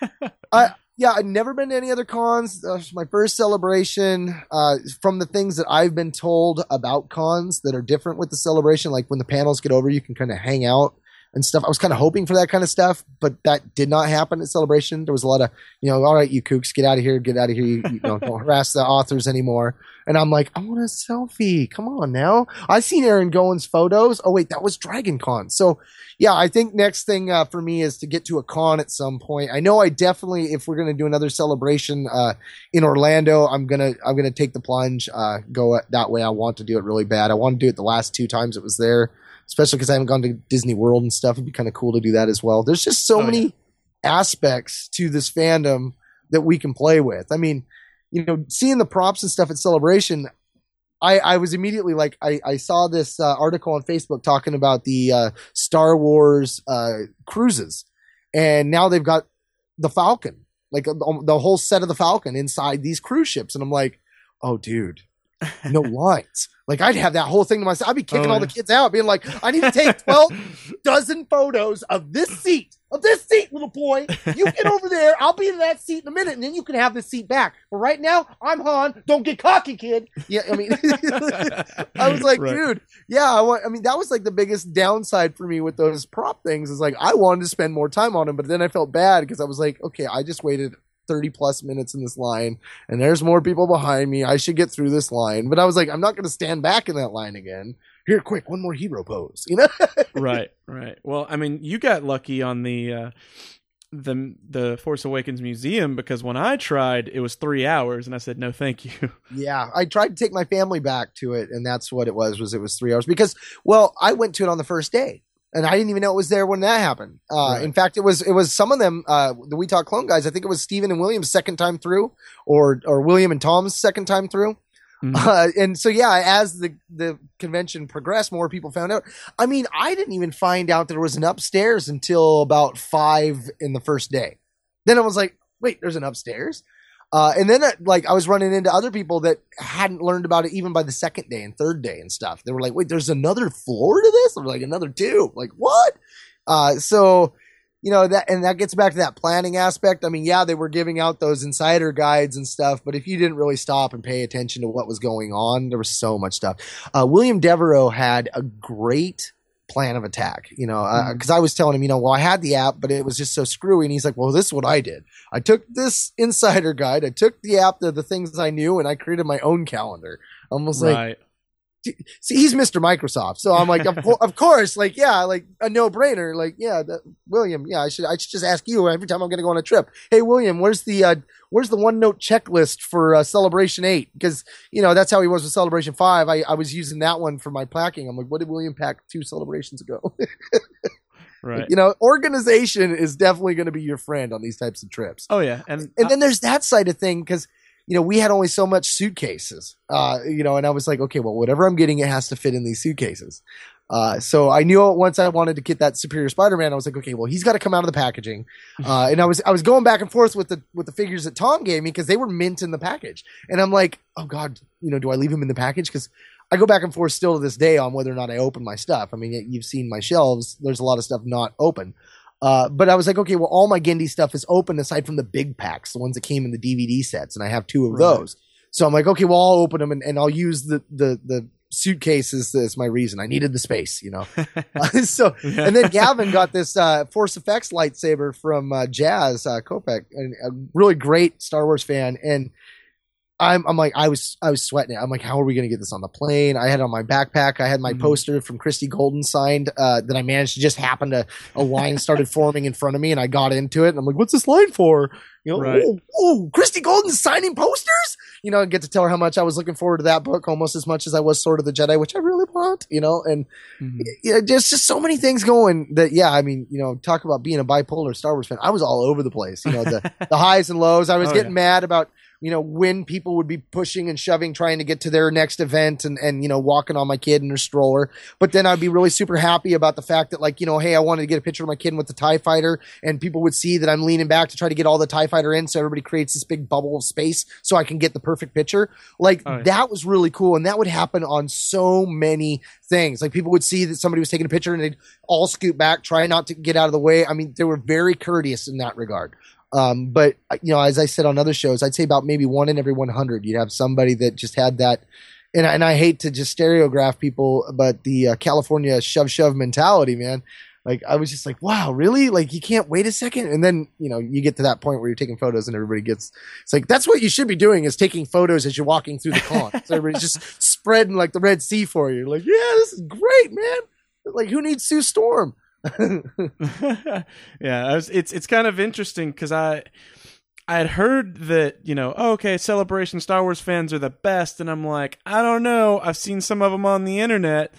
<laughs> I yeah, I've never been to any other cons. My first celebration. Uh, from the things that I've been told about cons that are different with the celebration, like when the panels get over, you can kind of hang out and stuff. I was kind of hoping for that kind of stuff, but that did not happen at celebration. There was a lot of, you know, all right, you kooks, get out of here, get out of here. You, you know, don't harass the authors anymore. And I'm like, I want a selfie. Come on now. I've seen Aaron Goins photos. Oh wait, that was Dragon Con. So yeah, I think next thing uh, for me is to get to a con at some point. I know I definitely, if we're gonna do another celebration uh, in Orlando, I'm gonna I'm gonna take the plunge, uh, go that way. I want to do it really bad. I want to do it the last two times it was there, especially because I haven't gone to Disney World and stuff. It'd be kind of cool to do that as well. There's just so Oh, many aspects to this fandom that we can play with. I mean, you know, seeing the props and stuff at Celebration, I, I was immediately like, I, I saw this uh, article on Facebook talking about the uh, Star Wars uh, cruises, and now they've got the Falcon, like uh, the whole set of the Falcon inside these cruise ships, and I'm like, oh, dude. No <laughs> lines. Like I'd have that whole thing to myself. I'd be kicking Oh, all yeah. the kids out, being like, "I need to take <laughs> twelve dozen photos of this seat, of this seat, little boy. You get over there. I'll be in that seat in a minute, and then you can have this seat back. But right now, I'm Han. Don't get cocky, kid. Yeah, I mean, <laughs> I was like, Right. dude, yeah. I want. I mean, that was like the biggest downside for me with those prop things. Is like I wanted to spend more time on them, but then I felt bad because I was like, okay, I just waited. 30 plus minutes in this line and there's more people behind me. I should get through this line. But I was like, I'm not going to stand back in that line again. Here, quick, one more hero pose, you know? <laughs> right, right. Well, I mean, you got lucky on the uh, the the Force Awakens museum because when I tried, it was three hours, and I said no, thank you. <laughs> Yeah, I tried to take my family back to it, and that's what it was. Was it was three hours because well, I went to it on the first day, and I didn't even know it was there when that happened. Uh, Right. In fact, it was it was some of them, uh, the We Talk Clone guys. I think it was Stephen and William's second time through, or or William and Tom's second time through. Mhm. Uh, and so yeah, as the the convention progressed, more people found out. I mean, I didn't even find out there was an upstairs until about five in the first day. Then I was like, wait, there's an upstairs. Uh, and then, uh, like, I was running into other people that hadn't learned about it even by the second day and third day and stuff. They were like, "Wait, there's another floor to this?" Or like another two. Like what? Uh, so, you know that, and that gets back to that planning aspect. I mean, yeah, they were giving out those insider guides and stuff, but if you didn't really stop and pay attention to what was going on, there was so much stuff. Uh, William Devereaux had a great plan of attack, you know, uh, mm-hmm. because I was telling him, you know, well, I had the app, but it was just so screwy. And he's like, well, this is what I did. I took this insider guide, I took the app, the, the things I knew, and I created my own calendar. Almost like, right. See, he's Mr. Microsoft. So I'm like, of, <laughs> of course, like, yeah, like a no brainer. Like, yeah, that, William, yeah, I should, I should just ask you every time I'm going to go on a trip. Hey, William, where's the, uh, where's the OneNote checklist for uh, Celebration 8? Because, you know, that's how he was with Celebration 5. I, I was using that one for my packing. I'm like, what did William pack two celebrations ago? <laughs> Right. you know, organization is definitely going to be your friend on these types of trips Oh yeah, and, and then there's that side of thing because you know we had only so much suitcases uh you know and i was like okay well whatever i'm getting it has to fit in these suitcases uh so i knew once i wanted to get that superior spider-man i was like okay well he's got to come out of the packaging <laughs> uh and i was i was going back and forth with the with the figures that tom gave me because they were mint in the package and i'm like oh god you know do i leave him in the package because I go back and forth still to this day on whether or not I open my stuff. I mean, you've seen my shelves. There's a lot of stuff not open. Uh, but I was like, okay, well, all my Genndy stuff is open aside from the big packs, the ones that came in the DVD sets, and I have two of Right. those. So I'm like, okay, well, I'll open them and, and I'll use the the the suitcases as my reason. I needed the space, you know. <laughs> <laughs> so and then <laughs> Gavin got this uh, Force FX lightsaber from uh, Jazz uh, Kopek, and a really great Star Wars fan, and. I'm, I'm like I was I was sweating it. I'm like, how are we gonna get this on the plane? I had it on my backpack. I had my Mhm. poster from Christie Golden signed uh, that I managed to just happen to a line <laughs> started forming in front of me, and I got into it. And I'm like, what's this line for? You know, Right. oh, oh, Christie Golden's signing posters. You know, and get to tell her how much I was looking forward to that book, almost as much as I was Sword of the Jedi, which I really want. You know, and Mhm. yeah, there's just so many things going that yeah, I mean, you know, talk about being a bipolar Star Wars fan. I was all over the place. You know, the <laughs> the highs and lows. I was Oh, getting yeah. mad about you know when people would be pushing and shoving trying to get to their next event and and you know walking on my kid in her stroller. But then i'd be really super happy about the fact that like you know hey i wanted to get a picture of my kid with the tie fighter and people would see that i'm leaning back to try to get all the tie fighter in so everybody creates this big bubble of space so i can get the perfect picture. Like Oh, yeah. that was really cool and that would happen on so many things. Like people would see that somebody was taking a picture and they'd all scoot back try not to get out of the way. I mean they were very courteous in that regard um, but uh, you know, as I said on other shows, I'd say about maybe one in every 100, you'd have somebody that just had that. And I, and I hate to just stereograph people, but the uh, California shove shove mentality, man. Like I was just like, wow, really? Like you can't wait a second, and then you know you get to that point where you're taking photos and everybody gets. It's like that's what you should be doing is taking photos as you're walking through the con. so everybody's just <laughs> spreading like the Red Sea for you. Like, yeah, this is great, man. Like who needs Sue Storm? <laughs> yeah, was, it's it's kind of interesting because I I had heard that you know oh, okay Celebration Star Wars fans are the best, and I'm like I don't know I've seen some of them on the internet,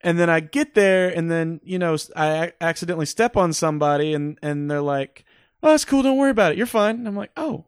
and then I get there, and then you know I accidentally step on somebody, and and they're like oh that's cool don't worry about it you're fine, and I'm like oh.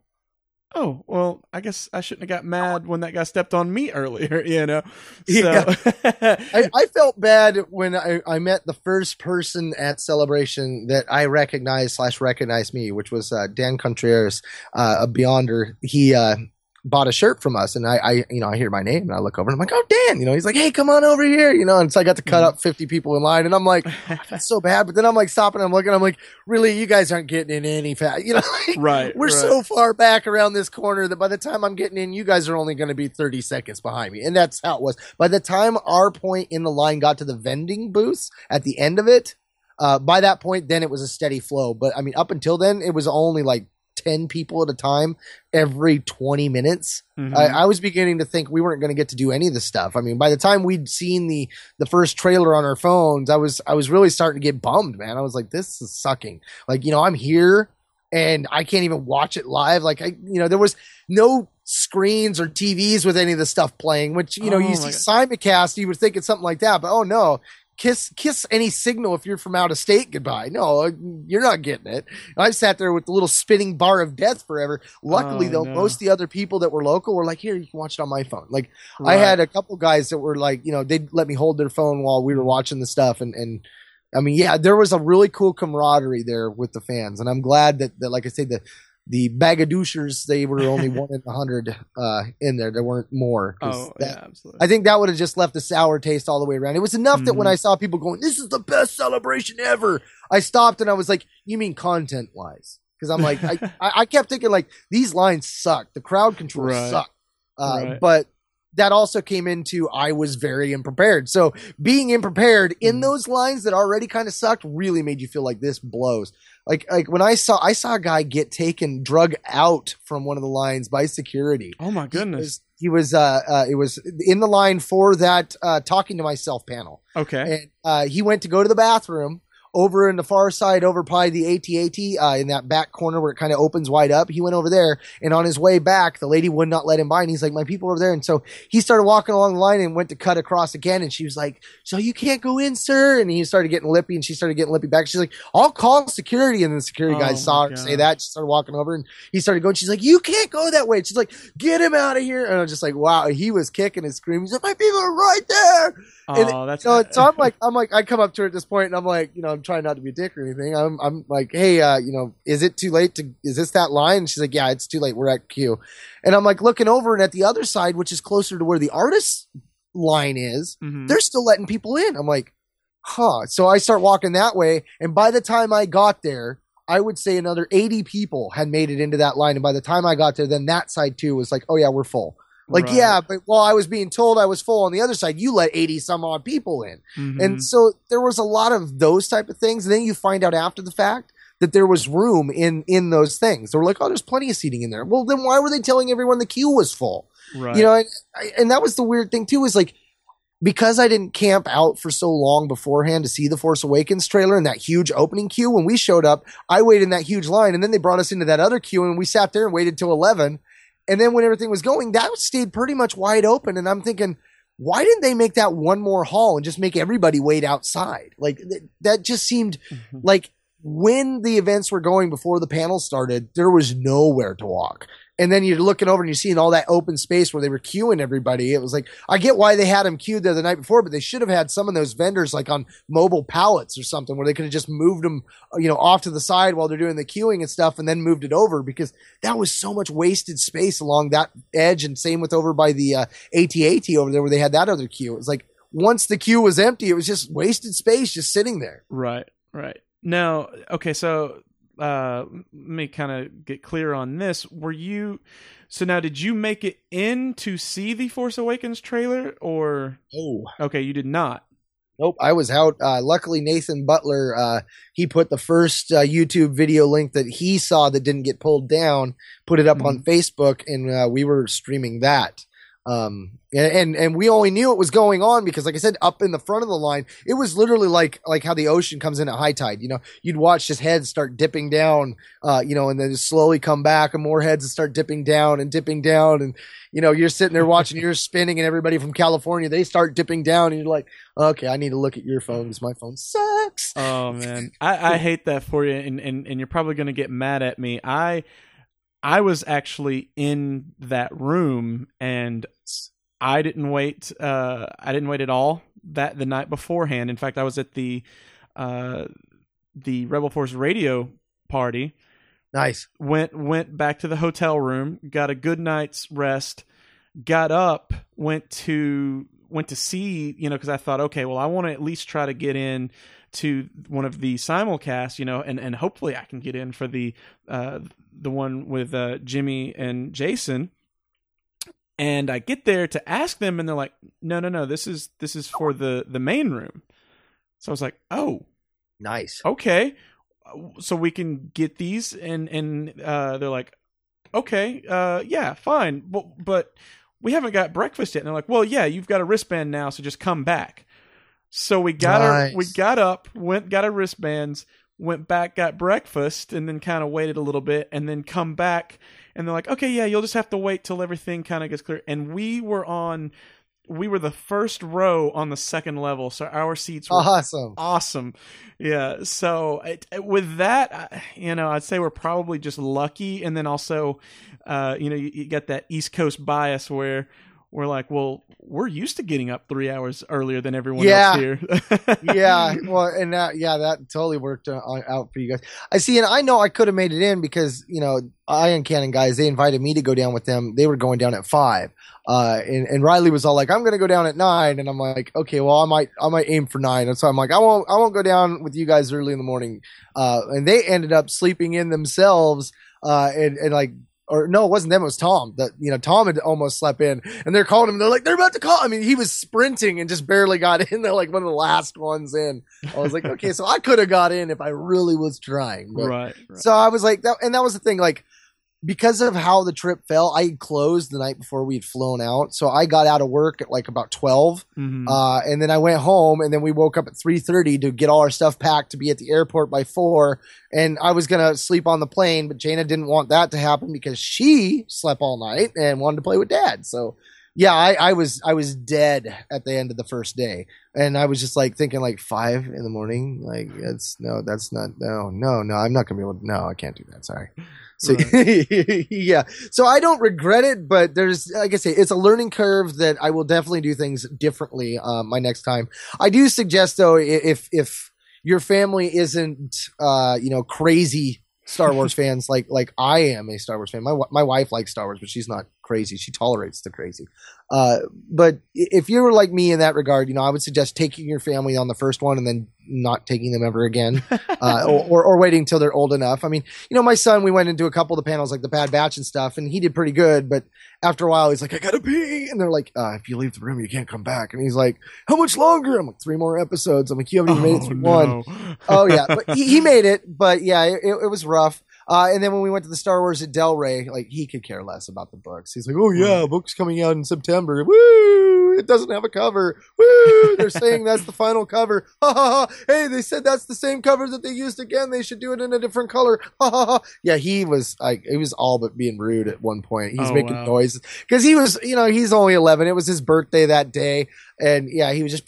Oh well, I guess I shouldn't have got mad when that guy stepped on me earlier, <laughs> you know. So, <laughs> I, I felt bad when I, I met the first person at Celebration that I recognized slash recognized me, which was uh, Dan Contreras, uh, a Beyonder. He uh, bought a shirt from us, and I, I, you know, I hear my name and I look over and I'm like, oh, Dan, you know, he's like, hey, come on over here, you know, and so I got to cut up 50 people in line, and I'm like, <laughs> that's so bad, but then I'm like stopping, I'm looking, I'm like, really, you guys aren't getting in any fast, you know, <laughs> like, right, we're right. so far back around this corner that by the time I'm getting in, you guys are only going to be 30 seconds behind me. And that's how it was. By the time our point in the line got to the vending booths at the end of it, uh, by that point, then it was a steady flow. But I mean, up until then, it was only like 10 people at a time every 20 minutes. Mhm. I, I was beginning to think we weren't going to get to do any of this stuff. I mean, by the time we'd seen the the first trailer on our phones, I was I was really starting to get bummed, man. I was like, this is sucking. Like, you know, I'm here and I can't even watch it live. Like, I, you know, there was no screens or TVs with any of the stuff playing. Which you know, Oh, you see simulcast, you would think it's something like that, but oh no, kiss kiss any signal if you're from out of state goodbye. No, you're not getting it. I sat there with the little spinning bar of death forever. Luckily, Oh, though, no. most of the other people that were local were like, "Here, you can watch it on my phone." Like I had a couple guys that were like, you know, they'd let me hold their phone while we were watching the stuff, and and I mean, yeah, there was a really cool camaraderie there with the fans, and I'm glad that, that like I said, the the bagadouchers they were only <laughs> one in a hundred uh, in there. There weren't more. Oh that- yeah, absolutely. I think that would have just left a sour taste all the way around. It was enough that when Mhm. I saw people going, "This is the best celebration ever," I stopped and I was like, "You mean content wise?" Because I'm like, I, <laughs> I, I kept thinking like these lines suck. The crowd control Right. suck. Uh, Right. But that also came into I was very unprepared. So being unprepared in Mhm. those lines that already kind of sucked really made you feel like this blows. Like like when I saw I saw a guy get taken drug out from one of the lines by security. oh my He goodness. was, he was uh, uh it was in the line for that uh talking to myself panel. okay. And uh he went to go to the bathroom over in the far side over by the AT-AT uh, in that back corner where it kind of opens wide up. He went over there and on his way back, the lady would not let him by. And he's like, my people are over there. And so he started walking along the line and went to cut across again. And she was like, so you can't go in, sir. And he started getting lippy and she started getting lippy back. She's like, I'll call security. And the security Oh, guy saw her God. say that. She started walking over and he started going. She's like, you can't go that way. She's like, get him out of here. And I was just like, wow. He was kicking and screaming. He's like, my people are right there. And- oh, that's So, so I'm <laughs> like, I'm like, I come up to her at this point, and I'm like, you know, I'm trying not to be a dick or anything. I'm, I'm like, hey, uh, you know, is it too late to? Is this that line? And she's like, yeah, it's too late. We're at Q, and I'm like looking over, and at the other side, which is closer to where the artist line is, Mhm. they're still letting people in. I'm like, huh. So I start walking that way, and by the time I got there. I would say another 80 people had made it into that line. And by the time I got there, then that side too was like, oh yeah, we're full. Like, Right. yeah, but while I was being told I was full on the other side, you let 80 some odd people in. Mhm. And so there was a lot of those type of things. And then you find out after the fact that there was room in in those things. They were like, oh, there's plenty of seating in there. Well, then why were they telling everyone the queue was full? right. You know, and, and that was the weird thing too. Is like because I didn't camp out for so long beforehand to see the Force Awakens trailer and that huge opening queue. When we showed up, I waited in that huge line, and then they brought us into that other queue, and we sat there and waited till eleven. And then when everything was going, that stayed pretty much wide open. And I'm thinking, why didn't they make that one more hall and just make everybody wait outside? Like th- that just seemed Mhm. like when the events were going before the panel started, there was nowhere to walk. And then you're looking over and you're seeing all that open space where they were queuing everybody. It was like, I get why they had them queued there the night before, but they should have had some of those vendors like on mobile pallets or something where they could have just moved them, you know, off to the side while they're doing the queuing and stuff and then moved it over because that was so much wasted space along that edge. And same with over by the uh, AT-AT over there where they had that other queue. It was like, once the queue was empty, it was just wasted space just sitting there. Right, right. Now, okay, so uh let me kind of get clear on this. Were you so now did you make it in to see the Force Awakens trailer or Oh. okay, you did not. Nope, I was out. Uh, luckily, Nathan Butler, uh, he put the first uh, YouTube video link that he saw that didn't get pulled down, put it up on Facebook, and uh, we were streaming that. Um, and, and and we only knew it was going on because, like I said, up in the front of the line, it was literally like like how the ocean comes in at high tide. You know, you'd watch his head start dipping down, uh, you know, and then slowly come back, and more heads would start dipping down and dipping down, and you know, you're sitting there watching you're spinning, and everybody from California they start dipping down, and you're like, okay, I need to look at your phone because my phone sucks. Oh man, I, I hate that for you, and, and and you're probably gonna get mad at me. I I was actually in that room, and I didn't wait. Uh, I didn't wait at all that the night beforehand. In fact, I was at the uh, the Rebel Force radio party. Nice. Went went back to the hotel room, got a good night's rest, got up, went to went to see, you know, because I thought, okay, well, I want to at least try to get in to one of the simulcasts, you know, and and hopefully I can get in for the uh the one with uh Jimmy and Jason. And I get there to ask them, and they're like, "No, no, no. This is this is for the the main room." So I was like, "Oh, Nice. okay so we can get these and and uh they're like okay uh yeah fine but but we haven't got breakfast yet and they're like well yeah you've got a wristband now so just come back so we got our we got up went got our wristbands went back got breakfast and then kind of waited a little bit and then come back and they're like okay yeah you'll just have to wait till everything kind of gets clear and we were on we were the first row on the second level, so our seats were Awesome. awesome. Yeah. So it, with that, you know, I'd say we're probably just lucky, and then also, uh, you know, you, you get that East Coast bias where we're like, well, we're used to getting up three hours earlier than everyone Yeah. else here. <laughs> yeah, well, and that, yeah, that totally worked uh, out for you guys. I see, and I know I could have made it in because you know Iron Cannon guys they invited me to go down with them. They were going down at five, uh, and, and Riley was all like, "I'm going to go down at nine. and I'm like, "Okay, well, I might I might aim for nine. And so I'm like, "I won't I won't go down with you guys early in the morning." Uh, and they ended up sleeping in themselves, uh, and and like. Or no, it wasn't them. It was Tom. That you know, Tom had almost slept in, and they're calling him. They're like, they're about to call. I mean, he was sprinting and just barely got in. They're like one of the last ones in. I was like, okay, so I could have got in if I really was trying. But, right. right. So I was like, that, and that was the thing. Like, because of how the trip fell, I had closed the night before we had flown out. So I got out of work at like about 12. Mhm. Uh, and then I went home and then we woke up at 3.30 to get all our stuff packed to be at the airport by 4. And I was going to sleep on the plane, but Jana didn't want that to happen because she slept all night and wanted to play with dad. So yeah, I, I was I was dead at the end of the first day, and I was just like thinking like five in the morning, like that's no, that's not no, no, no, I'm not gonna be able to. No, I can't do that. Sorry. So <laughs> yeah, so I don't regret it, but there's like I say, it's a learning curve that I will definitely do things differently uh, my next time. I do suggest though, if if your family isn't uh, you know crazy Star <laughs> Wars fans like like I am a Star Wars fan. My my wife likes Star Wars, but she's not crazy. She tolerates the crazy. Uh, but if you were like me in that regard, you know, I would suggest taking your family on the first one and then not taking them ever again, <laughs> uh, or, or or waiting until they're old enough. I mean, you know, my son, we went into a couple of the panels like the Bad Batch and stuff, and he did pretty good. But after a while, he's like, I gotta pee, and they're like, uh, if you leave the room, you can't come back. And he's like, How much longer? I'm like, three more episodes. I'm like, you haven't even made it Oh, through one oh yeah, <laughs> but he, he made it. But yeah, it, it was rough. Uh, and then when we went to the Star Wars at Del Rey, like he could care less about the books. He's like, "Oh yeah, book's coming out in September. Woo! It doesn't have a cover. Woo! They're saying that's the final cover. Ha ha ha! Hey, they said that's the same cover that they used again. They should do it in a different color. Ha ha ha! Yeah, he was like, he was all but being rude at one point. He's Oh, making wow. noises because he was, you know, he's only eleven. It was his birthday that day, and yeah, he was just,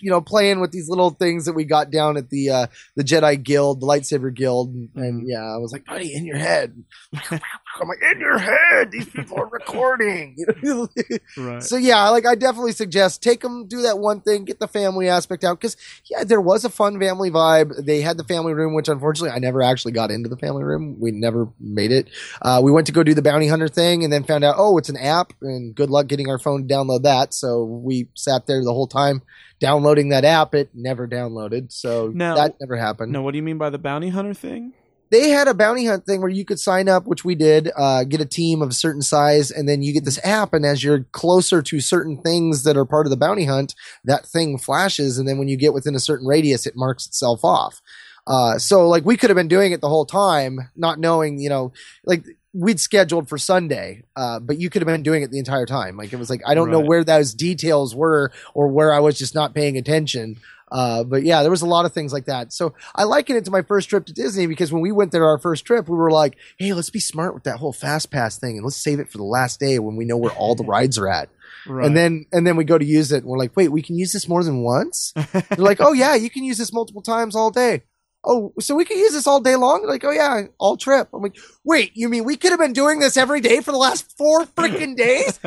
you know, playing with these little things that we got down at the. uh the Jedi Guild, the lightsaber guild, and, and Mhm. yeah, I was like, buddy, in your head. <laughs> I'm like, in your head. These people are recording. You <laughs> know? Right. so yeah, like I definitely suggest take them, do that one thing, get the family aspect out because yeah, there was a fun family vibe. They had the family room, which unfortunately I never actually got into the family room. We never made it. Uh, we went to go do the bounty hunter thing and then found out, oh, it's an app, and good luck getting our phone to download that. So we sat there the whole time downloading that app. It never downloaded, so Now- that never happened no, what do you mean by the bounty hunter thing? they had a bounty hunt thing where you could sign up, which we did, uh, get a team of a certain size, and then you get this app. And as you're closer to certain things that are part of the bounty hunt, that thing flashes. And then when you get within a certain radius, it marks itself off. Uh, so like we could have been doing it the whole time, not knowing, you know, like we'd scheduled for Sunday, uh, but you could have been doing it the entire time. Like it was like, I don't know where those details were or where I was just not paying attention. Uh, but yeah, there was a lot of things like that. So I liken it to my first trip to Disney because when we went there our first trip, we were like, hey, let's be smart with that whole fast pass thing and let's save it for the last day when we know where all the rides are at. <laughs> Right. And then and then we go to use it and we're like, wait, we can use this more than once? <laughs> They're like, oh yeah, you can use this multiple times all day. Oh, so we could use this all day long? Like, oh yeah, all trip. I'm like, wait, you mean we could have been doing this every day for the last four <laughs> freaking days?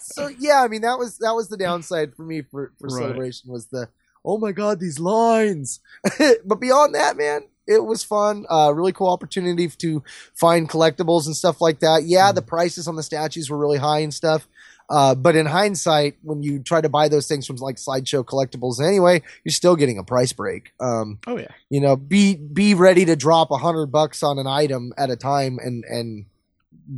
so <laughs> yeah, I mean that was that was the downside for me for for Right. celebration was the oh my god these lines. <laughs> but beyond that, man, it was fun. Uh, really cool opportunity to find collectibles and stuff like that. Yeah, the prices on the statues were really high and stuff. Uh, but in hindsight, when you try to buy those things from like Sideshow Collectibles anyway, you're still getting a price break. Um, oh yeah. you know, be be ready to drop a hundred bucks on an item at a time and and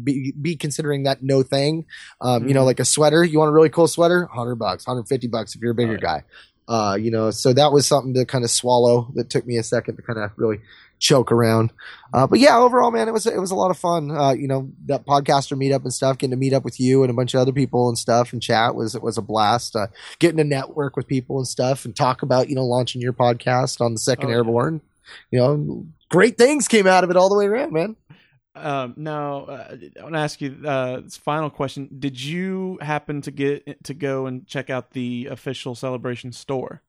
be be considering that no thing. Um, you know, Mhm. like a sweater. You want a really cool sweater? Hundred bucks, hundred fifty bucks if you're a bigger Right. guy. Uh, you know, so that was something to kind of swallow. That took me a second to kind of really choke around. Uh, but yeah, overall, man, it was it was a lot of fun. Uh, you know, that podcaster meetup and stuff, getting to meet up with you and a bunch of other people and stuff and chat was it was a blast. Uh, getting to network with people and stuff and talk about you know launching your podcast on the Second Oh, yeah. Airborne. You know, great things came out of it all the way around, man. Um, now, uh, I want to ask you uh, this final question: Did you happen to get to go and check out the official celebration store?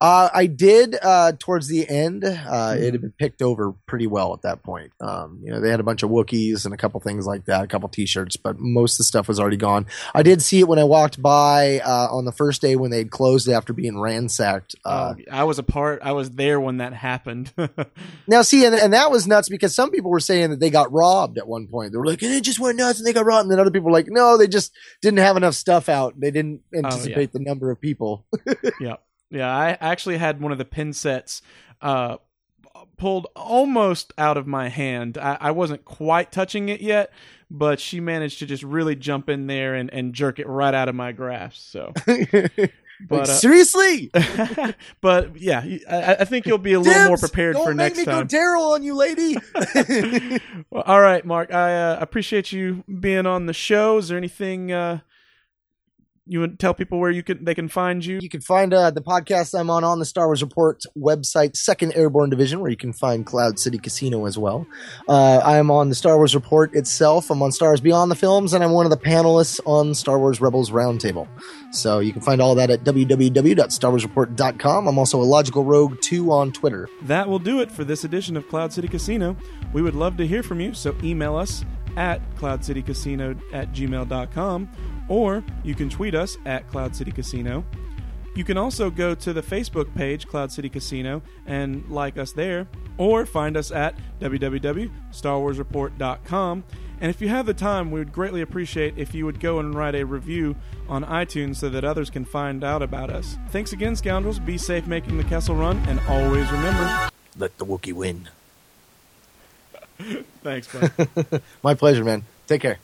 Uh, I did uh, towards the end. Uh, It had been picked over pretty well at that point. Um, you know, they had a bunch of Wookiees and a couple things like that, a couple T-shirts, but most of the stuff was already gone. I did see it when I walked by uh, on the first day when they had closed after being ransacked. Uh, Uh, I was a part. I was there when that happened. <laughs> Now, see, and, and that was nuts because some people were saying that they got robbed at one point. They were like, it just went nuts and they got robbed. And then other people were like, no, they just didn't have enough stuff out. They didn't anticipate the number of people. <laughs> yeah, yeah. I actually had one of the pin sets uh, pulled almost out of my hand. I, I wasn't quite touching it yet, but she managed to just really jump in there and, and jerk it right out of my grasp. So, <laughs> but uh, seriously? <laughs> but yeah, I, I think you'll be a little more prepared don't for make next me time. go Daryl on you, lady. <laughs> Well, all right, Mark. I uh, appreciate you being on the show. Is there anything uh, you would tell people where you can they can find you? you can find uh, the podcast I'm on on the Star Wars Report website, Second Airborne Division, where you can find Cloud City Casino as well. Uh, I'm on the Star Wars Report itself. I'm on Stars Beyond the Films, and I'm one of the panelists on Star Wars Rebels Roundtable. So you can find all that at www.starwarsreport.com. I'm also a Logical Rogue 2 on Twitter. That will do it for this edition of Cloud City Casino. We would love to hear from you, so email us at cloudcitycasino at gmail.com or you can tweet us at Cloud City Casino. You can also go to the Facebook page, Cloud City Casino, and like us there, or find us at www.starwarsreport.com. And if you have the time, we would greatly appreciate if you would go and write a review on iTunes so that others can find out about us. Thanks again, scoundrels. Be safe making the Kessel Run, and always remember. Let the Wookiee win. Thanks, bud. <laughs> My pleasure, man. Take care.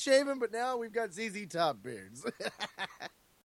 Shaven, but now we've got ZZ Top beards. <laughs>